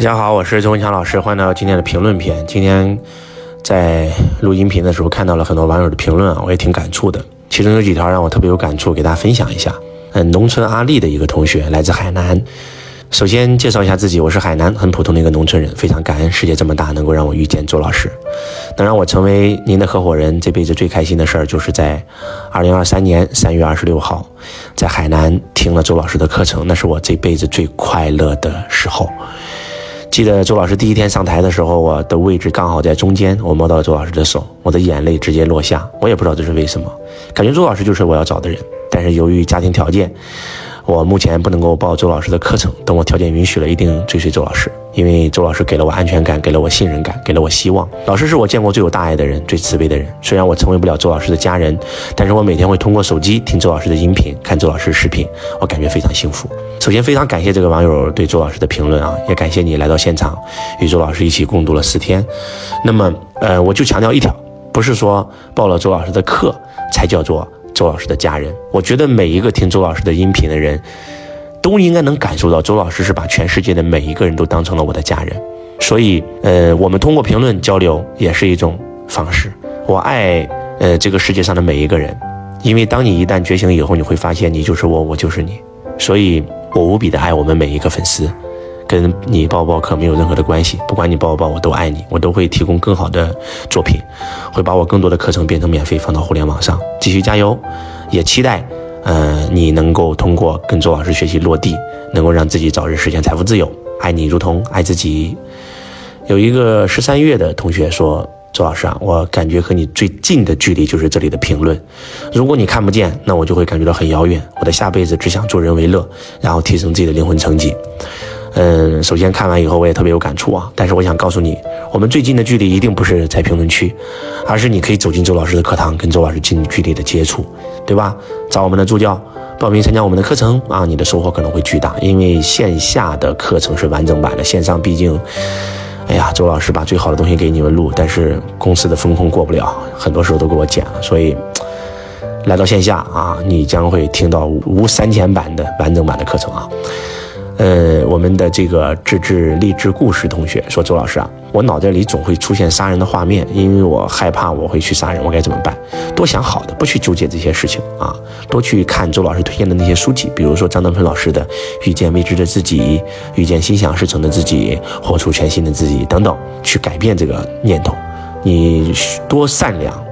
大家好，我是周文强老师，欢迎来到今天的评论篇。今天在录音频的时候看到了很多网友的评论啊，我也挺感触的。其中有几条让我特别有感触，给大家分享一下。嗯，农村阿丽的一个同学来自海南。首先介绍一下自己，我是海南很普通的一个农村人，非常感恩世界这么大，能够让我遇见周老师，能让我成为您的合伙人。这辈子最开心的事儿，就是在二零二三年三月二十六号，在海南听了周老师的课程，那是我这辈子最快乐的时候。记得周老师第一天上台的时候，我的位置刚好在中间，我摸到了周老师的手，我的眼泪直接落下。我也不知道这是为什么，感觉周老师就是我要找的人，但是由于家庭条件。我目前不能够报周老师的课程，等我条件允许了，一定追随周老师，因为周老师给了我安全感，给了我信任感，给了我希望。老师是我见过最有大爱的人，最慈悲的人。虽然我成为不了周老师的家人，但是我每天会通过手机听周老师的音频，看周老师视频，我感觉非常幸福。首先非常感谢这个网友对周老师的评论啊，也感谢你来到现场，与周老师一起共度了四天。那么，呃，我就强调一条，不是说报了周老师的课才叫做。周老师的家人，我觉得每一个听周老师的音频的人，都应该能感受到周老师是把全世界的每一个人都当成了我的家人。所以，呃，我们通过评论交流也是一种方式。我爱，呃，这个世界上的每一个人，因为当你一旦觉醒以后，你会发现你就是我，我就是你。所以我无比的爱我们每一个粉丝。跟你报不报课没有任何的关系，不管你报不报，我都爱你，我都会提供更好的作品，会把我更多的课程变成免费放到互联网上，继续加油，也期待，呃，你能够通过跟周老师学习落地，能够让自己早日实现财富自由。爱你如同爱自己。有一个十三月的同学说，周老师啊，我感觉和你最近的距离就是这里的评论，如果你看不见，那我就会感觉到很遥远。我的下辈子只想助人为乐，然后提升自己的灵魂层级。嗯，首先看完以后我也特别有感触啊。但是我想告诉你，我们最近的距离一定不是在评论区，而是你可以走进周老师的课堂，跟周老师近距离的接触，对吧？找我们的助教报名参加我们的课程啊，你的收获可能会巨大。因为线下的课程是完整版的，线上毕竟，哎呀，周老师把最好的东西给你们录，但是公司的风控过不了，很多时候都给我剪了，所以来到线下啊，你将会听到无删减版的完整版的课程啊。呃，我们的这个自制励志故事同学说：“周老师啊，我脑袋里总会出现杀人的画面，因为我害怕我会去杀人，我该怎么办？多想好的，不去纠结这些事情啊，多去看周老师推荐的那些书籍，比如说张德芬老师的《遇见未知的自己》，遇见心想事成的自己，活出全新的自己等等，去改变这个念头。你多善良。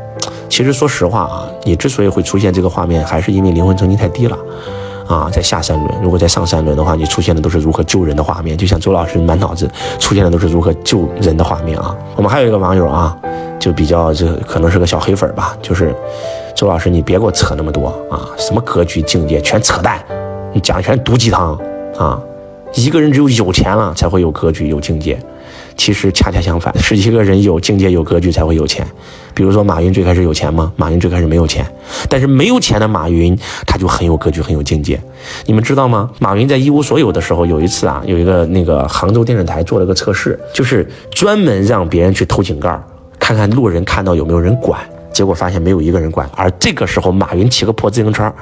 其实说实话啊，你之所以会出现这个画面，还是因为灵魂层级太低了。”啊，在下三轮，如果在上三轮的话，你出现的都是如何救人的画面，就像周老师满脑子出现的都是如何救人的画面啊。我们还有一个网友啊，就比较这可能是个小黑粉吧，就是周老师，你别给我扯那么多啊，什么格局境界全扯淡，你讲的全是毒鸡汤啊。一个人只有有钱了才会有格局有境界。其实恰恰相反，十七个人有境界、有格局才会有钱。比如说马云最开始有钱吗？马云最开始没有钱，但是没有钱的马云他就很有格局、很有境界。你们知道吗？马云在一无所有的时候，有一次啊，有一个那个杭州电视台做了个测试，就是专门让别人去偷井盖，看看路人看到有没有人管。结果发现没有一个人管，而这个时候马云骑个破自行车，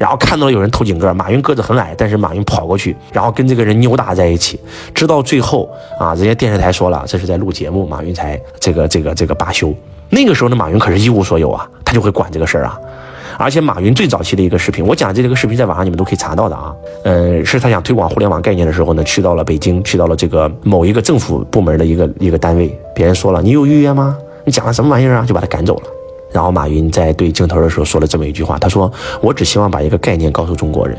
然后看到了有人偷井盖，马云个子很矮，但是马云跑过去，然后跟这个人扭打在一起，直到最后啊，人家电视台说了这是在录节目，马云才这个这个这个罢休。那个时候的马云可是一无所有啊，他就会管这个事儿啊。而且马云最早期的一个视频，我讲的这个视频在网上你们都可以查到的啊。呃，是他想推广互联网概念的时候呢，去到了北京，去到了这个某一个政府部门的一个一个单位，别人说了你有预约吗？你讲的什么玩意儿啊？就把他赶走了。然后马云在对镜头的时候说了这么一句话，他说：“我只希望把一个概念告诉中国人，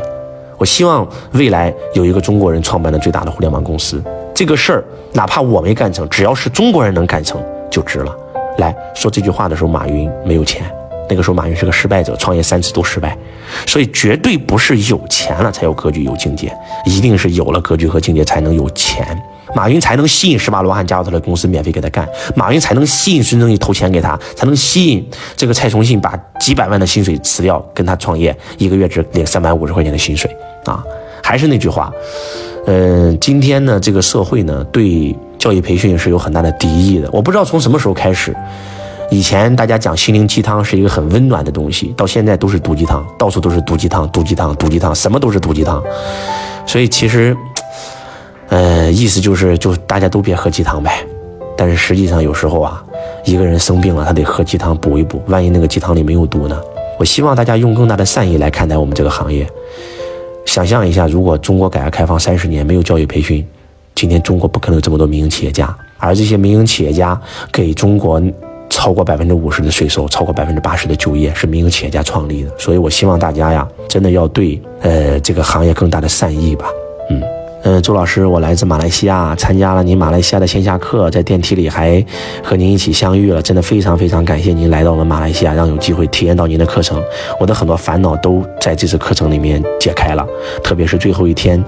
我希望未来有一个中国人创办的最大的互联网公司，这个事儿哪怕我没干成，只要是中国人能干成就值了。”来说这句话的时候，马云没有钱，那个时候马云是个失败者，创业三次都失败，所以绝对不是有钱了才有格局有境界，一定是有了格局和境界才能有钱。马云才能吸引十八罗汉加入他的公司，免费给他干；马云才能吸引孙正义投钱给他，才能吸引这个蔡崇信把几百万的薪水辞掉跟他创业，一个月只领三百五十块钱的薪水啊！还是那句话，嗯，今天呢，这个社会呢，对教育培训是有很大的敌意的。我不知道从什么时候开始，以前大家讲心灵鸡汤是一个很温暖的东西，到现在都是毒鸡汤，到处都是毒鸡汤，毒鸡汤，毒鸡汤，什么都是毒鸡汤。所以其实。呃，意思就是就大家都别喝鸡汤呗。但是实际上有时候啊，一个人生病了，他得喝鸡汤补一补，万一那个鸡汤里没有毒呢？我希望大家用更大的善意来看待我们这个行业。想象一下，如果中国改革开放三十年没有教育培训，今天中国不可能有这么多民营企业家，而这些民营企业家给中国超过百分之五十的税收，超过百分之八十的就业是民营企业家创立的。所以我希望大家呀，真的要对呃这个行业更大的善意吧，嗯。嗯，周老师，我来自马来西亚，参加了您马来西亚的线下课，在电梯里还和您一起相遇了，真的非常非常感谢您来到了马来西亚，让有机会体验到您的课程，我的很多烦恼都在这次课程里面解开了，特别是最后一天，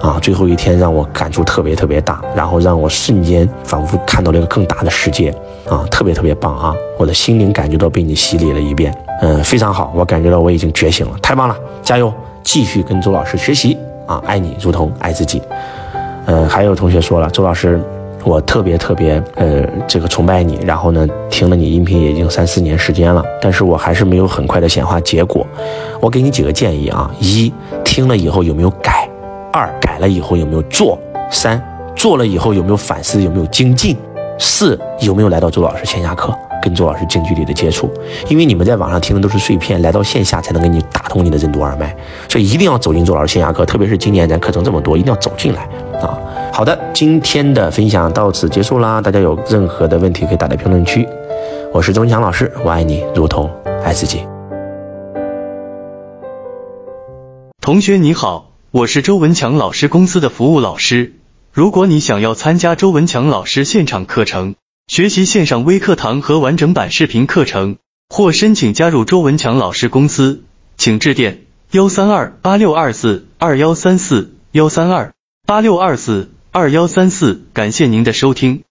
啊，最后一天让我感触特别特别大，然后让我瞬间仿佛看到了一个更大的世界，啊，特别特别棒啊，我的心灵感觉到被你洗礼了一遍，嗯，非常好，我感觉到我已经觉醒了，太棒了，加油，继续跟周老师学习。啊，爱你如同爱自己。呃，还有同学说了，周老师，我特别特别呃这个崇拜你，然后呢听了你音频也已经三四年时间了，但是我还是没有很快的显化结果。我给你几个建议啊：一，听了以后有没有改；二，改了以后有没有做；三，做了以后有没有反思，有没有精进；四，有没有来到周老师线下课。跟周老师近距离的接触，因为你们在网上听的都是碎片，来到线下才能给你打通你的任督二脉，所以一定要走进周老师线下课，特别是今年咱课程这么多，一定要走进来啊！好的，今天的分享到此结束啦，大家有任何的问题可以打在评论区。我是周文强老师，我爱你如同爱自己。同学你好，我是周文强老师公司的服务老师，如果你想要参加周文强老师现场课程。学习线上微课堂和完整版视频课程，或申请加入周文强老师公司，请致电幺三二八六二四二幺三四幺三二八六二四二幺三四。感谢您的收听。